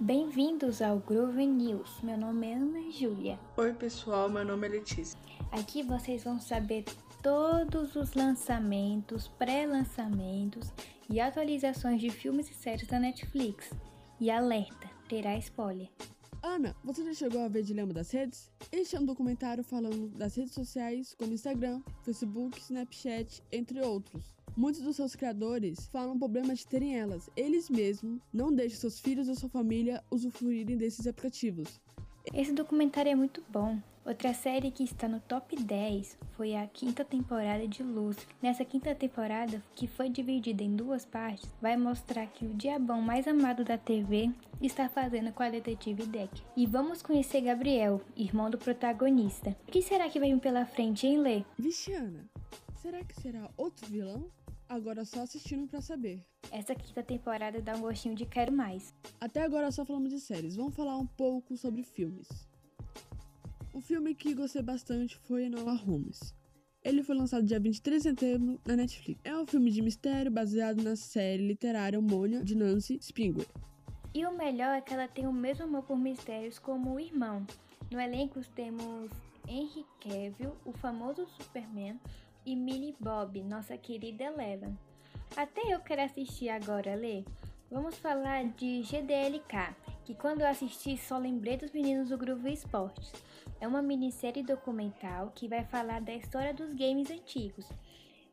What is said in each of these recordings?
Bem-vindos ao Groove News. Meu nome é Ana Júlia. Oi, pessoal, meu nome é Letícia. Aqui vocês vão saber todos os lançamentos, pré-lançamentos e atualizações de filmes e séries da Netflix. E alerta, terá spoiler. Ana, você já chegou a ver Dilema das Redes? Este é um documentário falando das redes sociais como Instagram, Facebook, Snapchat, entre outros. Muitos dos seus criadores falam o problema de terem elas. Eles mesmos não deixam seus filhos ou sua família usufruírem desses aplicativos. Esse documentário é muito bom. Outra série que está no top 10 foi a quinta temporada de Luz. Nessa quinta temporada, que foi dividida em duas partes, vai mostrar que o diabão mais amado da TV está fazendo com a detetive Deck. E vamos conhecer Gabriel, irmão do protagonista. O que será que vem pela frente, hein, Lê? Vixiana, será que será outro vilão? Agora só assistindo para saber. Essa quinta temporada dá um gostinho de quero mais. Até agora só falamos de séries, vamos falar um pouco sobre filmes. Um filme que gostei bastante foi Enola Holmes. Ele foi lançado dia 23 de setembro na Netflix. É um filme de mistério baseado na série literária homônima de Nancy Spingler. E o melhor é que ela tem o mesmo amor por mistérios como o irmão. No elenco temos Henry Cavill, o famoso Superman, e Millie Bob, nossa querida Eleven. Até eu quero assistir agora, Lê. Vamos falar de GDLK, que quando eu assisti só lembrei dos meninos do Groove Esportes. É uma minissérie documental que vai falar da história dos games antigos.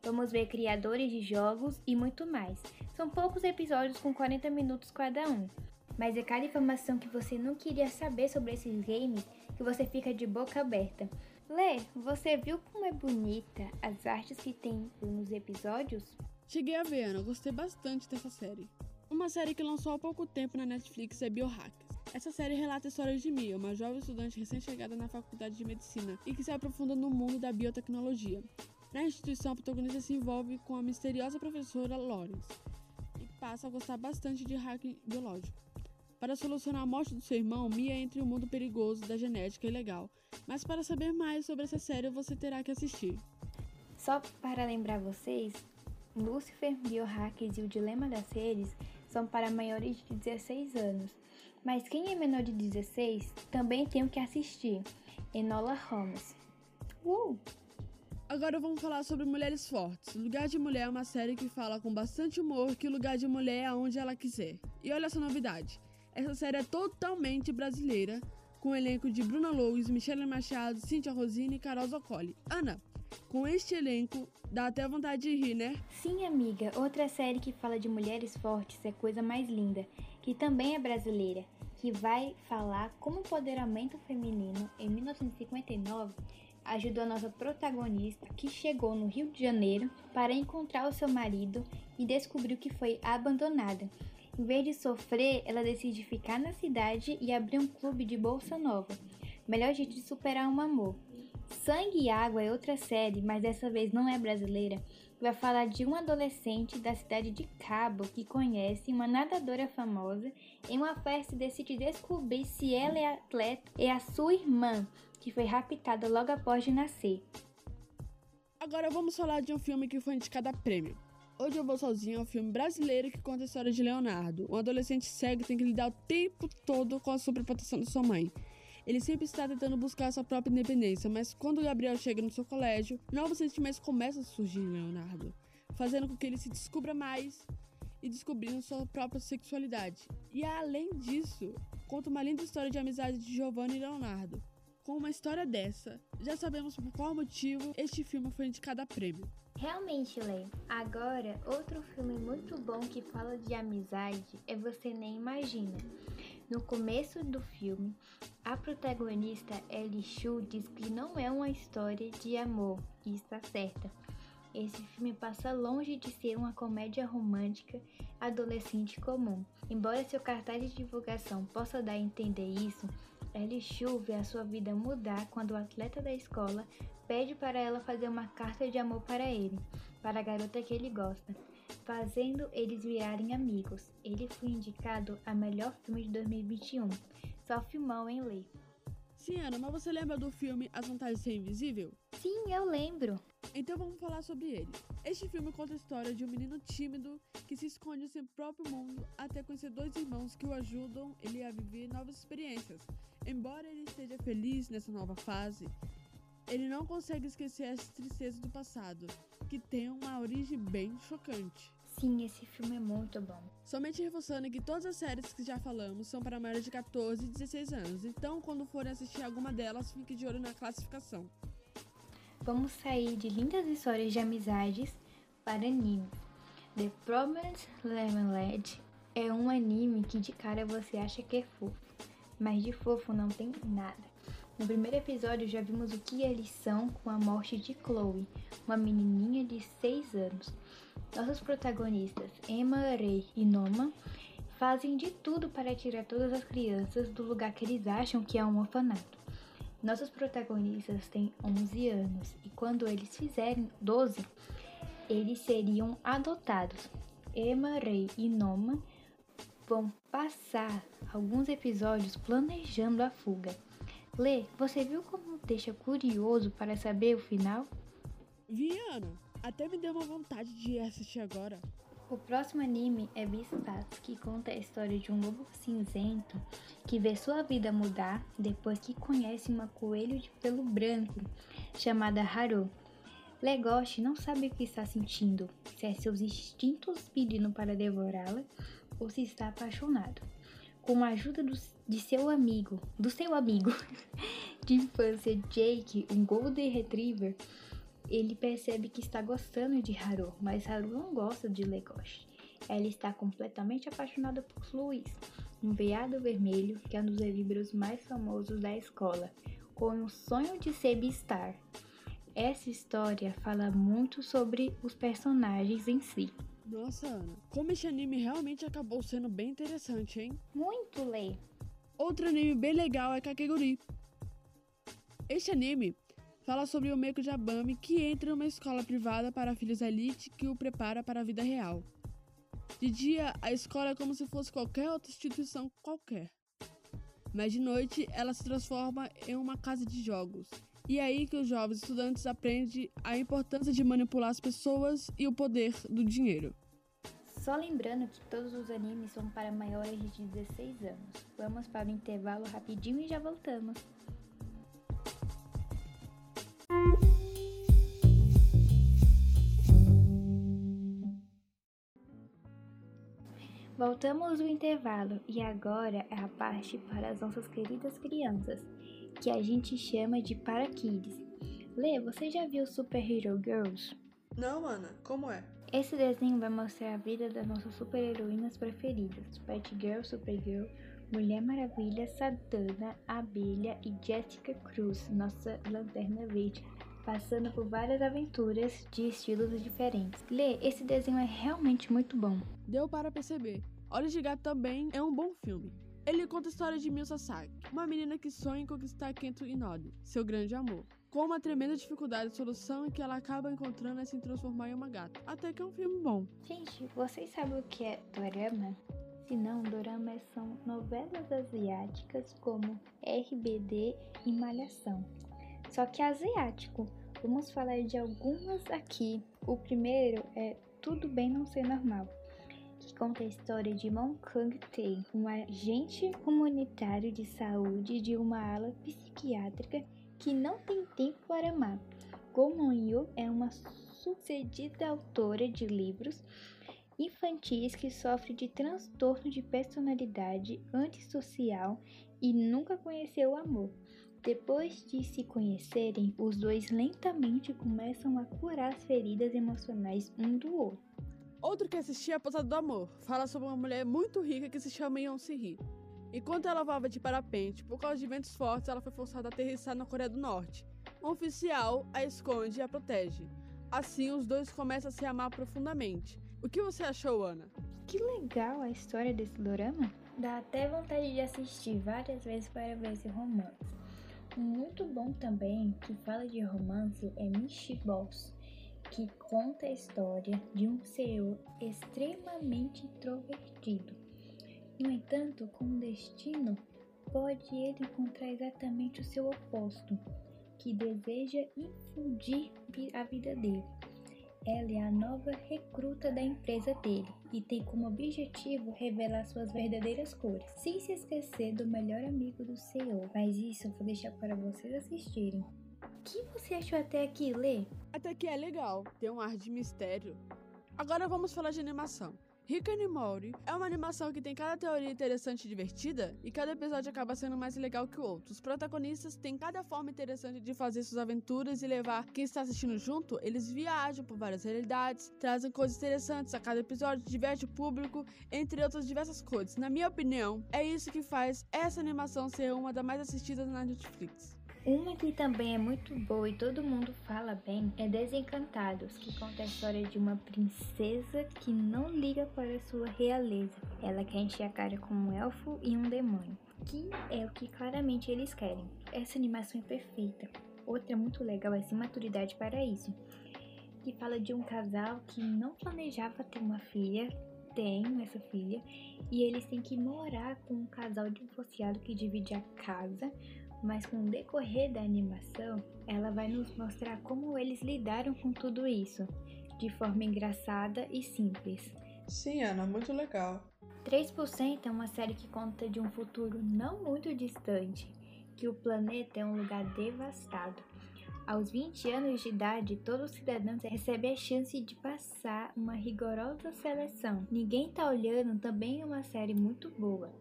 Vamos ver criadores de jogos e muito mais. São poucos episódios com 40 minutos cada um. Mas é cada informação que você não queria saber sobre esses games que você fica de boca aberta. Lê, você viu como é bonita as artes que tem nos episódios? Cheguei a ver, Ana, gostei bastante dessa série. Uma série que lançou há pouco tempo na Netflix é Biohackers. Essa série relata a história de Mia, uma jovem estudante recém-chegada na faculdade de medicina e que se aprofunda no mundo da biotecnologia. Na instituição, a protagonista se envolve com a misteriosa professora Lawrence e passa a gostar bastante de hacking biológico. Para solucionar a morte do seu irmão, Mia entra em um mundo perigoso da genética ilegal mas para saber mais sobre essa série, você terá que assistir. Só para lembrar vocês, Lucifer, Biohackers e o Dilema das Redes são para maiores de 16 anos. Mas quem é menor de 16 também tem que assistir. Enola Holmes. Uh! Agora vamos falar sobre Mulheres Fortes. Lugar de Mulher é uma série que fala com bastante humor que o lugar de mulher é aonde ela quiser. E olha essa novidade. Essa série é totalmente brasileira, com o elenco de Bruna Lois, Michelle Machado, Cíntia Rosini e Carol Zoccoli. Ana, com este elenco, dá até vontade de rir, né? Sim, amiga. Outra série que fala de mulheres fortes é Coisa Mais Linda, que também é brasileira, que vai falar como o empoderamento feminino em 1959 ajudou a nossa protagonista, que chegou no Rio de Janeiro para encontrar o seu marido e descobriu que foi abandonada. Em vez de sofrer, ela decide ficar na cidade e abrir um clube de bolsa nova. Melhor jeito de superar um amor. Sangue e Água é outra série, mas dessa vez não é brasileira. Vai falar de um adolescente da cidade de Cabo que conhece uma nadadora famosa em uma festa e decide descobrir se ela é atleta e a sua irmã, que foi raptada logo após de nascer. Agora vamos falar de um filme que foi indicado a prêmio. Hoje Eu Vou Sozinho é um filme brasileiro que conta a história de Leonardo, um adolescente cego que tem que lidar o tempo todo com a superproteção de sua mãe. Ele sempre está tentando buscar sua própria independência, mas quando Gabriel chega no seu colégio, novos sentimentos começam a surgir em Leonardo, fazendo com que ele se descubra mais e descobrindo sua própria sexualidade. E além disso, conta uma linda história de amizade de Giovanni e Leonardo. Com uma história dessa, já sabemos por qual motivo este filme foi indicado a prêmio. Realmente, Lê. Agora, outro filme muito bom que fala de amizade é Você Nem Imagina. No começo do filme, a protagonista Ellie Chu diz que não é uma história de amor, e está certa. Esse filme passa longe de ser uma comédia romântica adolescente comum. Embora seu cartaz de divulgação possa dar a entender isso, Ellie Chu vê a sua vida mudar quando o atleta da escola pede para ela fazer uma carta de amor para ele, para a garota que ele gosta, fazendo eles virarem amigos. Ele foi indicado a melhor filme de 2021. Só filmou em lei. Sim, Ana, mas você lembra do filme As Vantagens de Ser Invisível? Sim, eu lembro. Então vamos falar sobre ele. Este filme conta a história de um menino tímido que se esconde em seu próprio mundo até conhecer dois irmãos que o ajudam ele a viver novas experiências. Embora ele esteja feliz nessa nova fase, ele não consegue esquecer as tristezas do passado, que tem uma origem bem chocante. Sim, esse filme é muito bom. Somente reforçando que todas as séries que já falamos são para maiores de 14 e 16 anos, então quando forem assistir alguma delas, fique de olho na classificação. Vamos sair de lindas histórias de amizades para anime. The Promised Neverland é um anime que de cara você acha que é fofo, mas de fofo não tem nada. No primeiro episódio já vimos o que eles são com a morte de Chloe, uma menininha de 6 anos. Nossos protagonistas, Emma, Rei e Noma, fazem de tudo para tirar todas as crianças do lugar que eles acham que é um orfanato. Nossos protagonistas têm 11 anos e quando eles fizerem 12, eles seriam adotados. Emma, Rei e Noma vão passar alguns episódios planejando a fuga. Lê, você viu como deixa curioso para saber o final? Viana, até me deu uma vontade de assistir agora. O próximo anime é Beastars, que conta a história de um lobo cinzento que vê sua vida mudar depois que conhece uma coelho de pelo branco chamada Haru. Legoshi não sabe o que está sentindo, se é seus instintos pedindo para devorá-la ou se está apaixonado. Com a ajuda do, de seu amigo, do seu amigo de infância Jake, um Golden Retriever, ele percebe que está gostando de Haru, mas Haru não gosta de Legoshi. Ela está completamente apaixonada por Luiz, um veado vermelho que é um dos herbívoros mais famosos da escola, com o sonho de ser Beastar. Essa história fala muito sobre os personagens em si. Nossa, Ana, como esse anime realmente acabou sendo bem interessante, hein? Muito lê. Outro anime bem legal é Kakeguri. Este anime fala sobre o Meiko Jabami que entra em uma escola privada para filhos elite que o prepara para a vida real. De dia, a escola é como se fosse qualquer outra instituição qualquer. Mas de noite, ela se transforma em uma casa de jogos. E é aí que os jovens estudantes aprendem a importância de manipular as pessoas e o poder do dinheiro. Só lembrando que todos os animes são para maiores de 16 anos. Vamos para o intervalo rapidinho e já voltamos. Voltamos do intervalo e agora é a parte para as nossas queridas crianças, que a gente chama de para kids. Lê, você já viu Super Hero Girls? Não, Ana, como é? Esse desenho vai mostrar a vida das nossas super-heroínas preferidas: Batgirl, Supergirl, Mulher Maravilha, Satana, Abelha e Jessica Cruz, nossa lanterna verde, passando por várias aventuras de estilos diferentes. Lê, esse desenho é realmente muito bom. Deu para perceber. Olhos de Gato também é um bom filme. Ele conta a história de Mil Sasaki, uma menina que sonha em conquistar Kento Inodi, seu grande amor. Com uma tremenda dificuldade de solução que ela acaba encontrando é se transformar em uma gata. Até que é um filme bom. Gente, vocês sabem o que é dorama? Se não, doramas são novelas asiáticas como RBD e Malhação. Só que asiático. Vamos falar de algumas aqui. O primeiro é Tudo Bem Não Ser Normal, que conta a história de Mon Kang Tae, um agente comunitário de saúde de uma ala psiquiátrica que não tem tempo para amar. Go Mon Yu é uma sucedida autora de livros infantis que sofre de transtorno de personalidade antissocial e nunca conheceu o amor. Depois de se conhecerem, os dois lentamente começam a curar as feridas emocionais um do outro. Outro que assisti é A Posada do Amor. Fala sobre uma mulher muito rica que se chama Yeon-se Ri. Enquanto ela voava de parapente, por causa de ventos fortes, ela foi forçada a aterrissar na Coreia do Norte. Um oficial a esconde e a protege. Assim, os dois começam a se amar profundamente. O que você achou, Ana? Que legal a história desse dorama! Dá até vontade de assistir várias vezes para ver esse romance. Um muito bom também que fala de romance é Michi Boss, que conta a história de um CEO extremamente introvertido. No entanto, com um destino pode ele encontrar exatamente o seu oposto, que deseja infundir a vida dele. Ela é a nova recruta da empresa dele e tem como objetivo revelar suas verdadeiras cores, sem se esquecer do melhor amigo do CEO. Mas isso eu vou deixar para vocês assistirem. O que você achou até aqui, Lê? Até que é legal, tem um ar de mistério. Agora vamos falar de animação. Rick and Morty é uma animação que tem cada teoria interessante e divertida, e cada episódio acaba sendo mais legal que o outro. Os protagonistas têm cada forma interessante de fazer suas aventuras e levar quem está assistindo junto. Eles viajam por várias realidades, trazem coisas interessantes a cada episódio, diverte o público, entre outras diversas coisas. Na minha opinião, é isso que faz essa animação ser uma das mais assistidas na Netflix. Uma que também é muito boa e todo mundo fala bem é Desencantados, que conta a história de uma princesa que não liga para sua realeza. Ela quer encher a cara com um elfo e um demônio, que é o que claramente eles querem. Essa animação é perfeita. Outra muito legal é Sem Maturidade para Isso, que fala de um casal que não planejava ter uma filha, tem essa filha, e eles têm que morar com um casal divorciado que divide a casa mas com o decorrer da animação, ela vai nos mostrar como eles lidaram com tudo isso, de forma engraçada e simples. Sim, Ana, muito legal. 3% é uma série que conta de um futuro não muito distante, que o planeta é um lugar devastado. Aos 20 anos de idade, todo cidadão recebe a chance de passar uma rigorosa seleção. Ninguém tá olhando também é uma série muito boa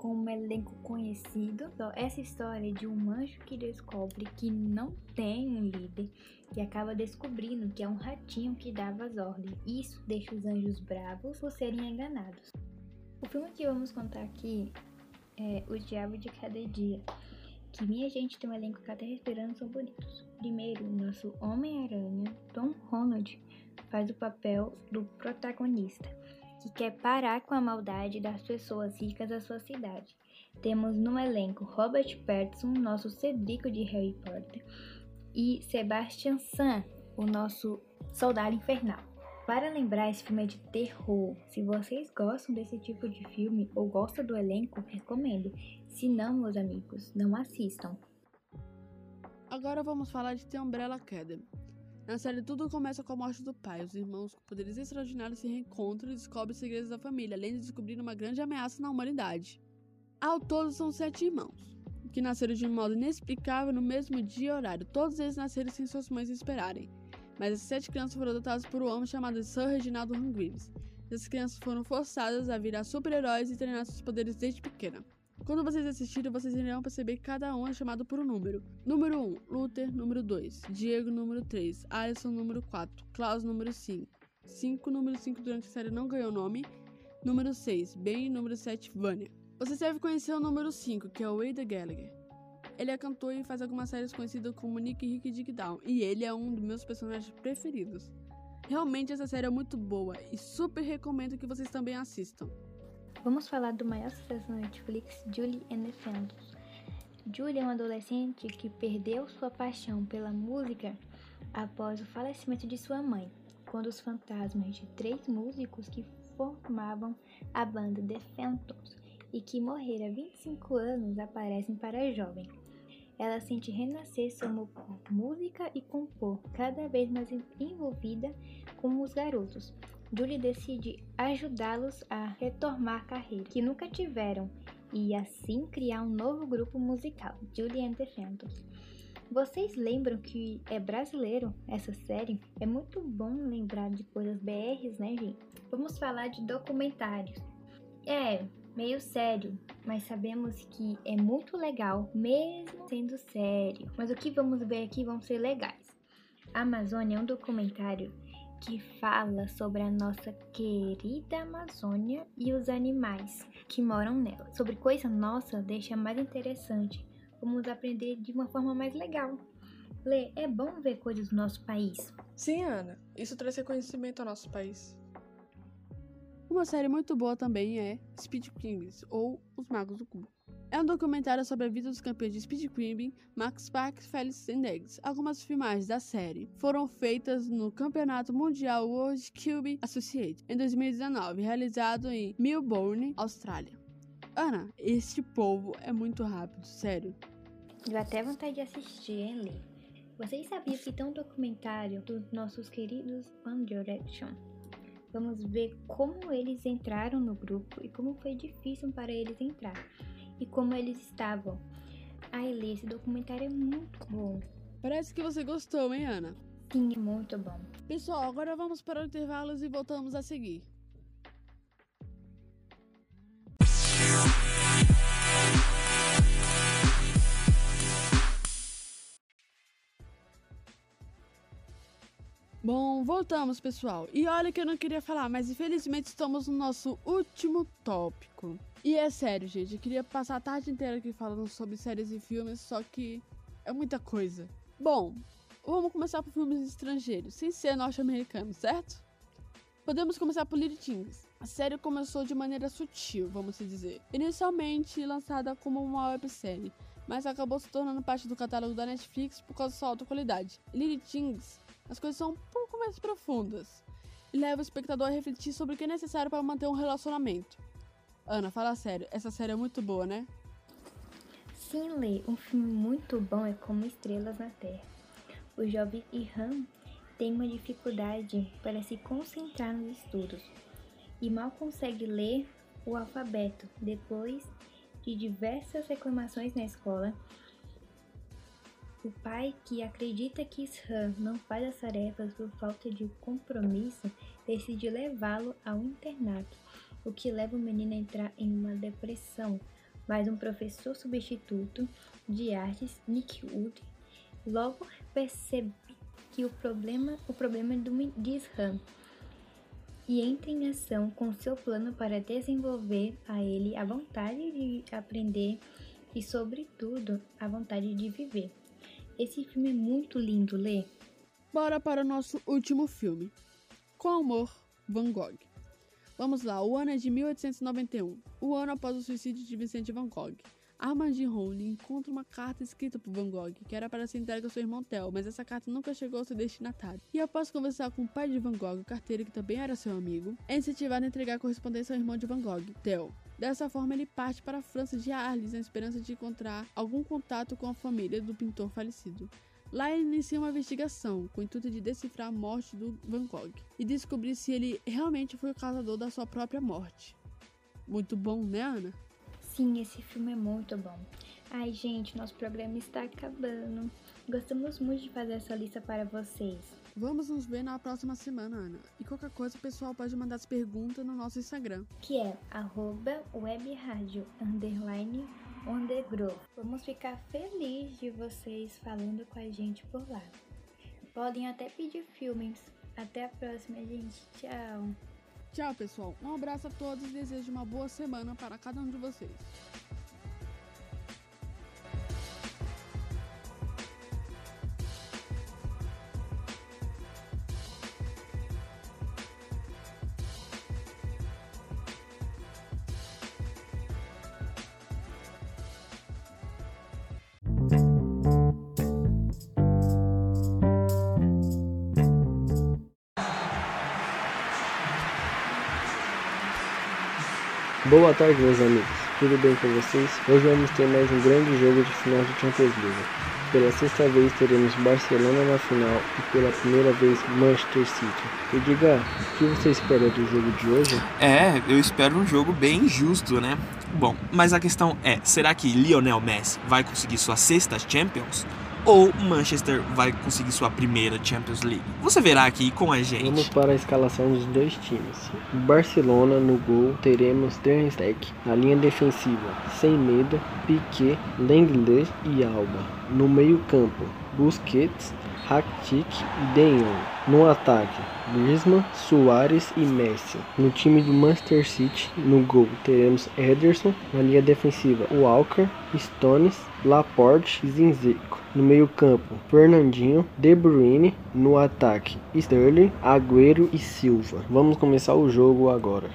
com um elenco conhecido. Essa história de um anjo que descobre que não tem um líder e acaba descobrindo que é um ratinho que dava as ordens. Isso deixa os anjos bravos por serem enganados. O filme que vamos contar aqui é O Diabo de Cada Dia, que minha gente tem um elenco que até respirando são bonitos. Primeiro, nosso Homem-Aranha, Tom Holland, faz o papel do protagonista que quer parar com a maldade das pessoas ricas da sua cidade. Temos no elenco Robert Pattinson, nosso Cedrico de Harry Potter, e Sebastian Stan, o nosso Soldado Infernal. Para lembrar, esse filme é de terror. Se vocês gostam desse tipo de filme ou gostam do elenco, recomendo. Se não, meus amigos, não assistam. Agora vamos falar de The Umbrella Academy. Na série, tudo começa com a morte do pai. Os irmãos com poderes extraordinários se reencontram e descobrem os segredos da família, além de descobrir uma grande ameaça na humanidade. Ao todo, são sete irmãos, que nasceram de um modo inexplicável no mesmo dia e horário. Todos eles nasceram sem suas mães esperarem. Mas as sete crianças foram adotadas por um homem chamado Sir Reginaldo Hungrives. Essas crianças foram forçadas a virar super-heróis e treinar seus poderes desde pequena. Quando vocês assistirem, vocês irão perceber que cada um é chamado por um número. Número 1, Luther, número 2, Diego, número 3, Alisson, número 4, Klaus, número 5. 5, número 5 durante a série não ganhou nome. Número 6, Ben, número 7, Vânia. Você deve conhecer o número 5, que é o Wade Gallagher. Ele é cantor e faz algumas séries conhecidas como Nick Rick Dick Down, e ele é um dos meus personagens preferidos. Realmente essa série é muito boa e super recomendo que vocês também assistam. Vamos falar do maior sucesso da Netflix, Julie and the Phantoms. Julie é uma adolescente que perdeu sua paixão pela música após o falecimento de sua mãe, quando os fantasmas de três músicos que formavam a banda The Phantoms e que morreram há 25 anos aparecem para a jovem. Ela sente renascer por música e compor, cada vez mais envolvida com os garotos, Julie decide ajudá-los a retomar a carreira que nunca tiveram e assim criar um novo grupo musical, Julie and the Phantoms. Vocês lembram que é brasileiro essa série? É muito bom lembrar de coisas BRs, né, gente? Vamos falar de documentários. É, meio sério, mas sabemos que é muito legal, mesmo sendo sério. Mas o que vamos ver aqui vão ser legais. A Amazônia é um documentário que fala sobre a nossa querida Amazônia e os animais que moram nela. Sobre coisa nossa deixa mais interessante. Vamos aprender de uma forma mais legal. Lê, é bom ver coisas do nosso país. Sim, Ana. Isso traz reconhecimento ao nosso país. Uma série muito boa também é Speed Kings, ou Os Magos do Cubo. É um documentário sobre a vida dos campeões de speedcribbing Max Park, Felix Index. Algumas filmagens da série foram feitas no Campeonato Mundial World Cube Associate em 2019, realizado em Melbourne, Austrália. Ana, este povo é muito rápido, sério. Deu até vontade de assistir, hein, Lê? Vocês sabiam que tem um documentário dos nossos queridos One Direction? Vamos ver como eles entraram no grupo e como foi difícil para eles entrar e como eles estavam. Ai, Lê, esse documentário é muito bom. Parece que você gostou, hein, Ana? Sim, é muito bom. Pessoal, agora vamos para o intervalos e voltamos a seguir. Bom, voltamos, pessoal. E olha que eu não queria falar, mas infelizmente estamos no nosso último tópico. E é sério, gente, eu queria passar a tarde inteira aqui falando sobre séries e filmes, só que é muita coisa. Bom, vamos começar por filmes estrangeiros, sem ser norte-americanos, certo? Podemos começar por Little Things. A série começou de maneira sutil, vamos dizer. Inicialmente lançada como uma websérie, mas acabou se tornando parte do catálogo da Netflix por causa da sua alta qualidade. Little Things as coisas são um pouco mais profundas e leva o espectador a refletir sobre o que é necessário para manter um relacionamento. Ana, fala sério, essa série é muito boa, né? Sim, Lê, um filme muito bom é Como Estrelas na Terra. O jovem Irham tem uma dificuldade para se concentrar nos estudos e mal consegue ler o alfabeto. Depois de diversas reclamações na escola, o pai, que acredita que Shan não faz as tarefas por falta de compromisso, decide levá-lo ao internato, o que leva o menino a entrar em uma depressão. Mas um professor substituto de artes, Nick Wood, logo percebe que o problema, o problema é do de Shan e entra em ação com seu plano para desenvolver a ele a vontade de aprender e, sobretudo, a vontade de viver. Esse filme é muito lindo, Lê. Bora para o nosso último filme. Com amor, Van Gogh. Vamos lá, o ano é de 1891, o ano após o suicídio de Vicente Van Gogh. Armand Ronley encontra uma carta escrita por Van Gogh, que era para ser entregue ao seu irmão Theo, mas essa carta nunca chegou ao seu destinatário. E após conversar com o pai de Van Gogh, o carteiro que também era seu amigo, é incentivado a entregar a correspondência ao irmão de Van Gogh, Theo. Dessa forma, ele parte para a França de Arles na esperança de encontrar algum contato com a família do pintor falecido. Lá ele inicia uma investigação com o intuito de decifrar a morte do Van Gogh e descobrir se ele realmente foi o causador da sua própria morte. Muito bom, né, Ana? Sim, esse filme é muito bom. Ai, gente, nosso programa está acabando. Gostamos muito de fazer essa lista para vocês. Vamos nos ver na próxima semana, Ana. E qualquer coisa o pessoal pode mandar as perguntas no nosso Instagram. Que é arroba webradio underline undergrow. Vamos ficar felizes de vocês falando com a gente por lá. Podem até pedir filmes. Até a próxima, gente. Tchau. Tchau, pessoal. Um abraço a todos e desejo uma boa semana para cada um de vocês. Boa tarde, meus amigos. Tudo bem com vocês? Hoje vamos ter mais um grande jogo de final de Champions League. Pela sexta vez teremos Barcelona na final e pela primeira vez Manchester City. E diga, o que você espera do jogo de hoje? É, eu espero um jogo bem justo, né? Bom, mas a questão é, será que Lionel Messi vai conseguir sua sexta Champions? Ou Manchester vai conseguir sua primeira Champions League. Você verá aqui com a gente. Vamos para a escalação dos dois times. Barcelona no gol teremos Ter Stegen. Na linha defensiva, sem medo, Piquet, Lenglet e Alba. No meio campo, Busquets, Rakitic e De Jong. No ataque, Griezmann, Soares e Messi. No time do Manchester City, no gol, teremos Ederson. Na linha defensiva, Walker, Stones, Laporte e Zinzico. No meio-campo, Fernandinho, De Bruyne. No ataque, Sterling, Agüero e Silva. Vamos começar o jogo agora.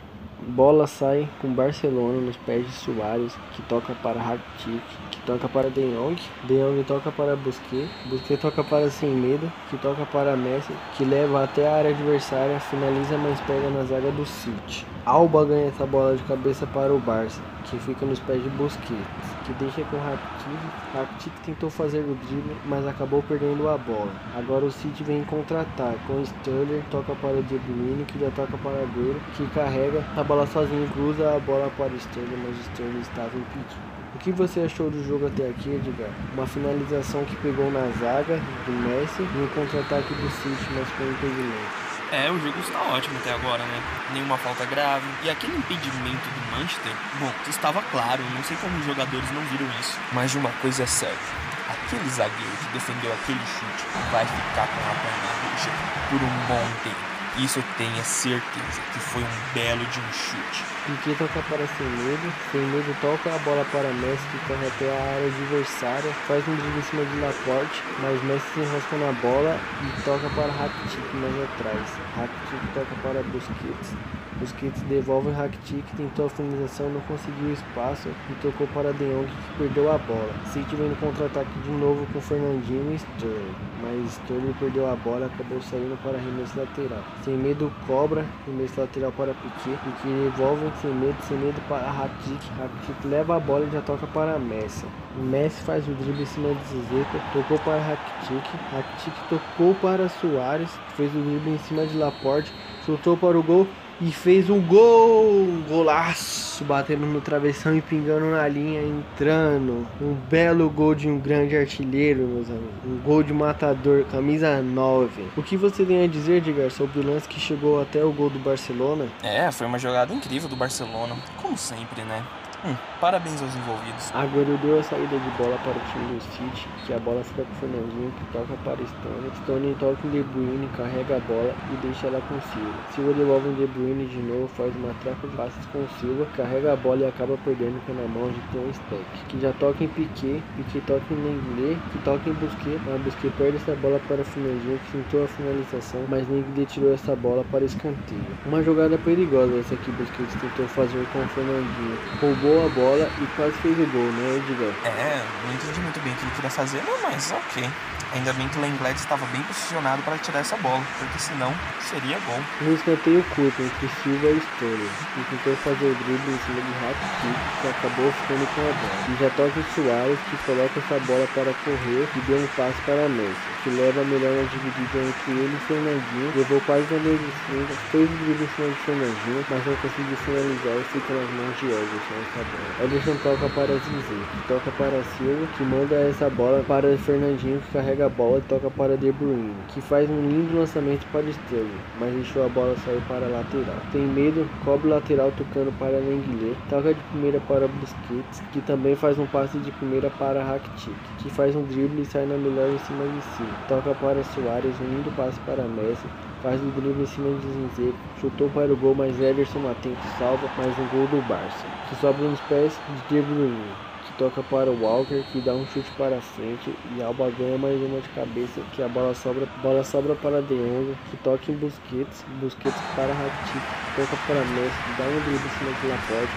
Bola sai com Barcelona nos pés de Soares, que toca para Rakitic, toca para De Jong, De Jong toca para Busquets, Busquets toca para Sem Medo, que toca para Messi, que leva até a área adversária, finaliza mas pega na zaga do City. Alba ganha essa bola de cabeça para o Barça, que fica nos pés de Busquets, que deixa com Rakitic. Rakitic tentou fazer o drible, mas acabou perdendo a bola. Agora o City vem contra-ataque, com Sterling toca para o De que já toca para Agüero, que carrega a bola sozinho, cruza a bola para Sterling, mas Sterling estava impedido. O que você achou do jogo até aqui, Edgar? Uma finalização que pegou na zaga do Messi e um contra-ataque do City, mas com impedimento. É, o jogo está ótimo até agora, né? Nenhuma falta grave. E aquele impedimento do Manchester, bom, estava claro, não sei como os jogadores não viram isso. Mas de uma coisa é certa. Aquele zagueiro que defendeu aquele chute vai ficar com a perna roxa por um bom tempo. Isso eu tenho certeza que foi um belo de um chute. Piquet toca para Sem Medo, Sem Medo toca a bola para Messi que corre até a área adversária, faz um drible em cima de Laporte, mas Messi se enrosca na bola e toca para Rakitic mais atrás. Rakitic toca para Busquets, Busquets devolve Rakitic, tentou a finalização, não conseguiu espaço e tocou para De Jong que perdeu a bola. City vem no contra-ataque de novo com Fernandinho e Sterling, mas Sterling perdeu a bola e acabou saindo para arremesso lateral. Sem medo cobra, arremesso lateral para Piquet, Piquet devolve sem medo, sem medo para Rakitic, Rakitic leva a bola e já toca para Messi. Messi faz o drible em cima de Zizeka, tocou para Rakitic, Rakitic tocou para Soares, fez o drible em cima de Laporte, soltou para o gol e fez um gol, um golaço, batendo no travessão e pingando na linha, entrando. Um belo gol de um grande artilheiro, meus amigos. Um gol de matador, camisa 9. O que você tem a dizer, Edgar, sobre o lance que chegou até o gol do Barcelona? É, foi uma jogada incrível do Barcelona, como sempre, né? Hum, parabéns aos envolvidos. Agora deu a saída de bola para o time do City, que a bola fica com o Fernandinho, que toca para Stone. Stone toca em De Bruyne, carrega a bola e deixa ela com Silva. Silva devolve em De Bruyne de novo, faz uma troca de passes com Silva, carrega a bola e acaba perdendo com na mão de Tom Steck, que já toca em Piquet, Piquet toca em Lenglet, que toca em Busquets, mas Busquets perde essa bola para o Fernandinho, que tentou a finalização, mas Lenglet tirou essa bola para escanteio. Uma jogada perigosa essa que Busquets tentou fazer com o Fernandinho. Roubou a bola e quase fez o gol, né, Edgar? É, não entendi muito bem o que ele queria fazer, mas ok. Ainda bem que o Lenglet estava bem posicionado para tirar essa bola, porque senão seria gol. Um escanteio curto entre Silva e Stoller, que tentou fazer o drible em cima de Rakitic, que acabou ficando com a bola. E já toca o Soares, que coloca essa bola para correr e deu um passe para Messi, que leva a melhor dividida entre ele e Fernandinho, levou quase na meia esquerda, fez o drible em cima de Fernandinho, mas não conseguiu finalizar e fica nas mãos de Ederson essa bola. Ederson toca para Zizé, que toca para Silva, que manda essa bola para Fernandinho, que carrega a bola e toca para De Bruyne, que faz um lindo lançamento para Sterling, mas deixou a bola sair para a lateral. Tem medo, cobre o lateral tocando para Lenglet, toca de primeira para Busquets, que também faz um passe de primeira para Rakitic, que faz um drible e sai na melhor em cima de si. Toca para Soares, um lindo passe para Messi, faz o drible em cima de Zinzek, chutou para o gol, mas Ederson atento salva mais um gol do Barça, que sobra nos pés de De Bruyne toca para o Walker, que dá um chute para frente e Alba ganha mais uma de cabeça, que a bola sobra, bola sobra para De Jong, que toca em Busquets, Busquets para Rakitic, toca para Messi, dá um drible em cima de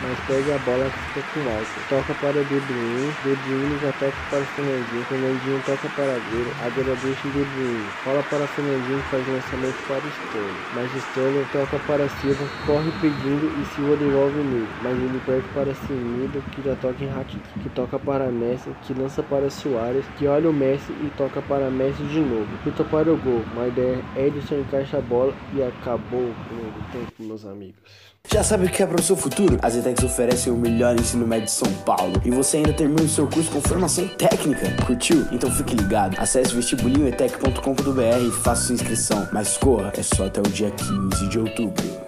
mas perde a bola que fica com o Walker. Toca para De Bruyne, De Bruyne já toca para Fernandinho, Fernandinho toca para Agüero, Agüero deixa De Bruyne, fala para Fernandinho faz um lançamento para Sterling, mas Sterling toca para Silva, corre pedindo e Silva devolve nele, mas ele perde para Simido, que já toca em Rakitic que toca para Messi, que lança para Soares, que olha o Messi e toca para Messi de novo. Chuta para o gol, mas Edson encaixa a bola e acabou o primeiro tempo, meus amigos. Já sabe o que é para o seu futuro? A Zetex oferece o melhor ensino médio de São Paulo e você ainda termina o seu curso com formação técnica. Curtiu? Então fique ligado. Acesse vestibulinhoetec.com.br e faça sua inscrição. Mas corra, é só até o dia 15 de outubro.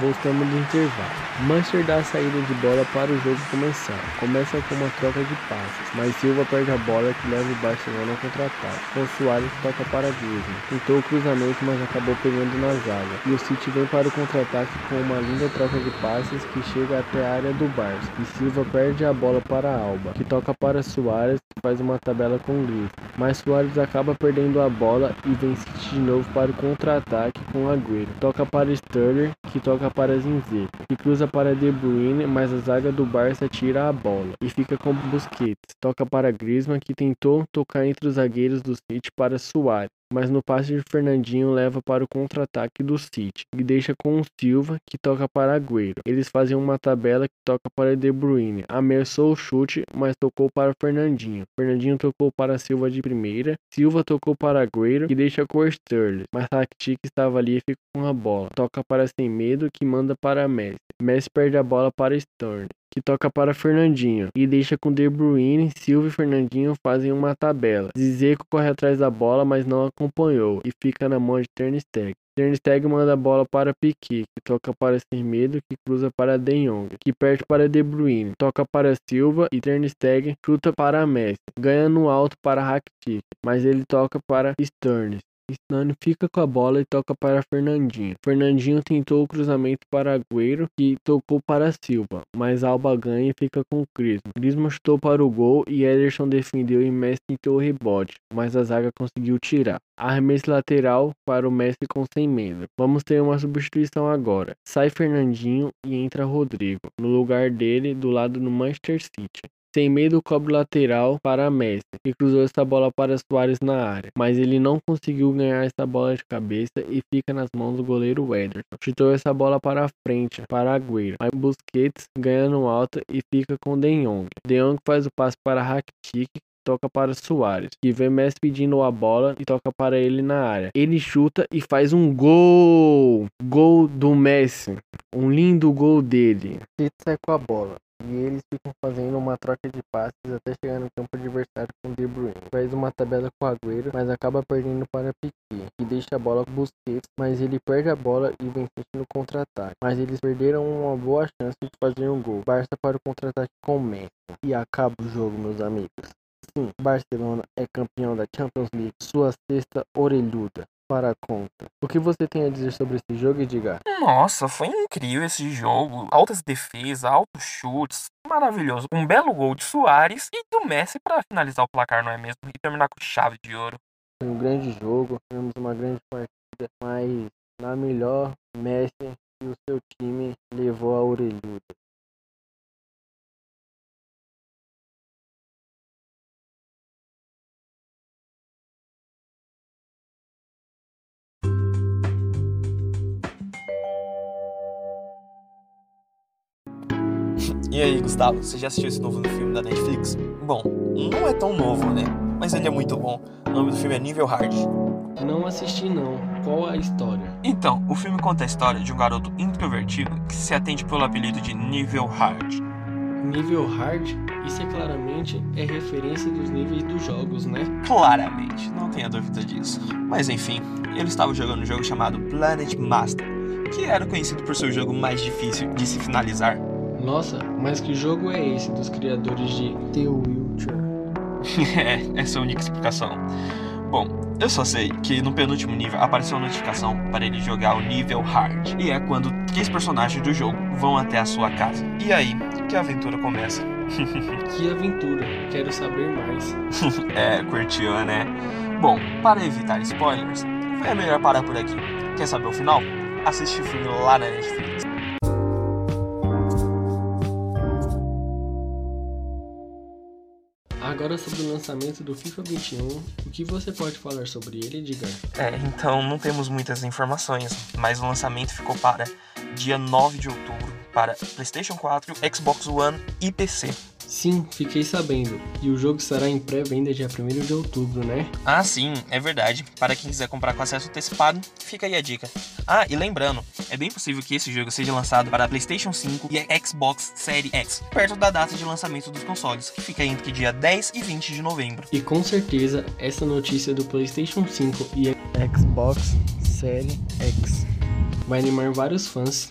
Voltamos do intervalo. Manchester dá a saída de bola para o jogo começar. Começa com uma troca de passes, mas Silva perde a bola que leva o Barcelona ao contra-ataque. Com Soares toca para Griezmann. Tentou o cruzamento, mas acabou pegando na zaga. E o City vem para o contra-ataque com uma linda troca de passes que chega até a área do Barça. E Silva perde a bola para Alba, que toca para Soares, que faz uma tabela com Griezmann. Mas Soares acaba perdendo a bola e vem City de novo para o contra-ataque com Agüero. Toca para Sterling, que toca para Zinze, que cruza para De Bruyne, mas a zaga do Barça tira a bola e fica com Busquets. Toca para Griezmann, que tentou tocar entre os zagueiros do City para Suárez mas no passe de Fernandinho leva para o contra-ataque do City e deixa com o Silva que toca para Agüero. Eles fazem uma tabela que toca para De Bruyne. Ameaçou o chute, mas tocou para Fernandinho. Fernandinho tocou para Silva de primeira. Silva tocou para Agüero que deixa com Sterling, mas Rakitic estava ali e fica com a bola. Toca para Sem Medo que manda para Messi. Messi perde a bola para Sterling que toca para Fernandinho e deixa com De Bruyne, Silva e Fernandinho fazem uma tabela. Zizeco corre atrás da bola, mas não acompanhou e fica na mão de Ter Stegen. Manda a bola para Piquet, que toca para Semedo, que cruza para De Jong, que perde para De Bruyne, toca para Silva e Ter Stegen chuta para Messi, ganha no alto para Rakitic, mas ele toca para Sternes. Nani fica com a bola e toca para Fernandinho. Fernandinho tentou o cruzamento para Agüero, que tocou para Silva, mas Alba ganha e fica com Crisma. Crisma chutou para o gol e Ederson defendeu e Messi tentou o rebote, mas a zaga conseguiu tirar. Arremesso lateral para o Messi com 100 menos. Vamos ter uma substituição agora. Sai Fernandinho e entra Rodrigo, no lugar dele do lado do Manchester City. Sem medo, cobre lateral para Messi, que cruzou essa bola para Soares na área, mas ele não conseguiu ganhar essa bola de cabeça e fica nas mãos do goleiro Ederson. Chutou essa bola para frente, para Agüero, mas Busquets ganha no alto e fica com De Jong. De Jong faz o passe para Rakitic, toca para Soares, que vê Messi pedindo a bola e toca para ele na área. Ele chuta e faz um gol! Gol do Messi. Um lindo gol dele. Ele sai com a bola e eles ficam fazendo uma troca de passes até chegar no campo adversário com De Bruyne. Faz uma tabela com o Agüero, mas acaba perdendo para Piquet, que deixa a bola com Busquets, mas ele perde a bola e vem no contra-ataque. Mas eles perderam uma boa chance de fazer um gol. Barça para o contra-ataque com Messi. E acaba o jogo, meus amigos. Sim, Barcelona é campeão da Champions League, sua sexta orelhuda para a conta. O que você tem a dizer sobre esse jogo, Edgar? Nossa, foi incrível esse jogo. Altas defesas, altos chutes, maravilhoso. Um belo gol de Soares e do Messi para finalizar o placar, não é mesmo? E terminar com chave de ouro. Foi um grande jogo, tivemos uma grande partida, mas na melhor, Messi e o seu time levou a orelhuda. E aí, Gustavo, você já assistiu esse novo filme da Netflix? Bom, não é tão novo, né? Mas ele é muito bom. O nome do filme é Nível Hard. Não assisti não. Qual é a história? Então, o filme conta a história de um garoto introvertido que se atende pelo apelido de Nível Hard. Nível Hard? Isso é claramente é referência dos níveis dos jogos, né? Claramente, não tenha dúvida disso. Mas enfim, ele estava jogando um jogo chamado Planet Master, que era conhecido por ser o jogo mais difícil de se finalizar nossa, mas que jogo é esse dos criadores de The Witcher? é, essa é a única explicação. Bom, eu só sei que no penúltimo nível apareceu uma notificação para ele jogar o nível Hard. E é quando três personagens do jogo vão até a sua casa. E aí que a aventura começa. que aventura, quero saber mais. é, curtiu, né? Bom, para evitar spoilers, é melhor parar por aqui. Quer saber o final? Assiste o filme lá na Netflix. Agora sobre o lançamento do FIFA 21, o que você pode falar sobre ele, Edgar? É, então não temos muitas informações, mas o lançamento ficou para dia 9 de outubro para PlayStation 4, Xbox One e PC. Sim, fiquei sabendo. E o jogo estará em pré-venda dia 1 de outubro, né? Ah, sim, é verdade. Para quem quiser comprar com acesso antecipado, fica aí a dica. Ah, e lembrando, é bem possível que esse jogo seja lançado para PlayStation 5 e Xbox Series X, perto da data de lançamento dos consoles, que fica entre dia 10 e 20 de novembro. E com certeza, essa notícia do PlayStation 5 e Xbox Series X vai animar vários fãs